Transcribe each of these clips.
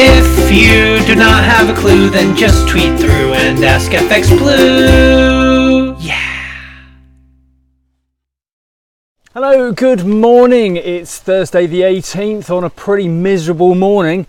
If you do not have a clue, then just tweet through and ask FX Blue. Yeah. Hello, good morning. It's Thursday the 18th on a pretty miserable morning.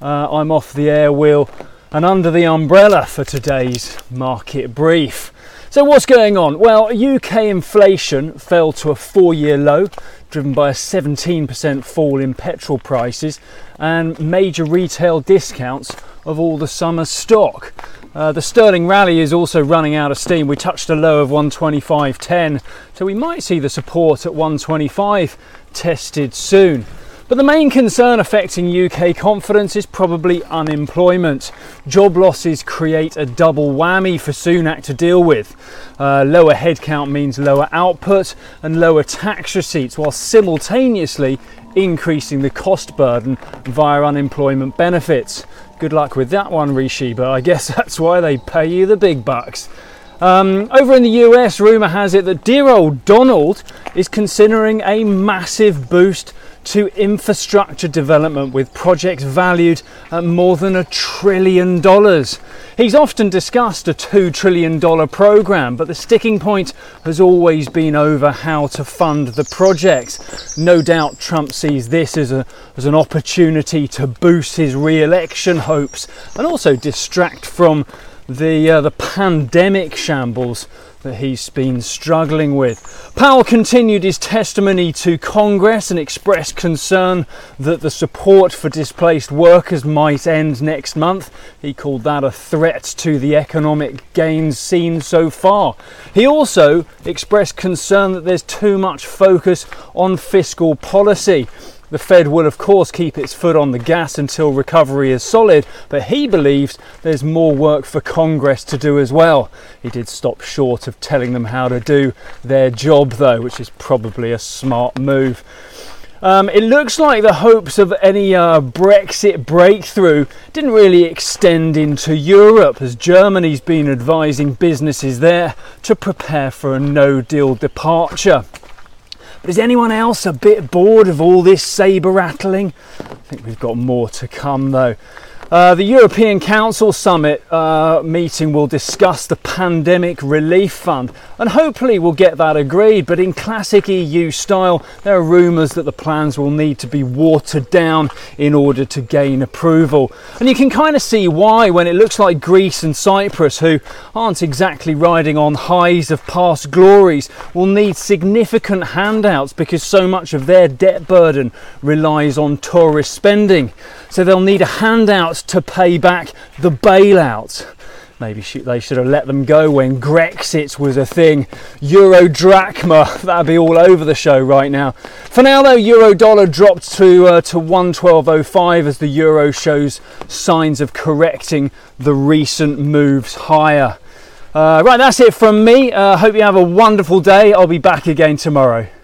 Uh, I'm off the air wheel and under the umbrella for today's market brief. So, what's going on? Well, UK inflation fell to a four year low, driven by a 17% fall in petrol prices and major retail discounts of all the summer stock. Uh, the sterling rally is also running out of steam. We touched a low of 125.10, so we might see the support at 125 tested soon. But the main concern affecting UK confidence is probably unemployment. Job losses create a double whammy for Sunak to deal with. Uh, lower headcount means lower output and lower tax receipts, while simultaneously increasing the cost burden via unemployment benefits. Good luck with that one, Rishi, but I guess that's why they pay you the big bucks. Um, over in the US, rumour has it that dear old Donald is considering a massive boost to infrastructure development with projects valued at more than a trillion dollars. He's often discussed a $2 trillion program, but the sticking point has always been over how to fund the projects. No doubt Trump sees this as, a, as an opportunity to boost his re election hopes and also distract from the, uh, the pandemic shambles that he's been struggling with. Powell continued his testimony to Congress and expressed concern that the support for displaced workers might end next month. He called that a threat to the economic gains seen so far. He also expressed concern that there's too much focus on fiscal policy. The Fed will, of course, keep its foot on the gas until recovery is solid, but he believes there's more work for Congress to do as well. He did stop short of telling them how to do their job, though, which is probably a smart move. Um, it looks like the hopes of any uh, Brexit breakthrough didn't really extend into Europe, as Germany's been advising businesses there to prepare for a no deal departure. But is anyone else a bit bored of all this sabre rattling? I think we've got more to come though. Uh, the European Council Summit uh, meeting will discuss the Pandemic Relief Fund and hopefully we'll get that agreed. But in classic EU style, there are rumours that the plans will need to be watered down in order to gain approval. And you can kind of see why when it looks like Greece and Cyprus, who aren't exactly riding on highs of past glories, will need significant handouts because so much of their debt burden relies on tourist spending. So they'll need a handout to pay back the bailout. Maybe they should have let them go when Grexit was a thing. Euro drachma, that'd be all over the show right now. For now, though, euro dollar dropped to uh, to 112.05 as the euro shows signs of correcting the recent moves higher. Uh, right, that's it from me. Uh, hope you have a wonderful day. I'll be back again tomorrow.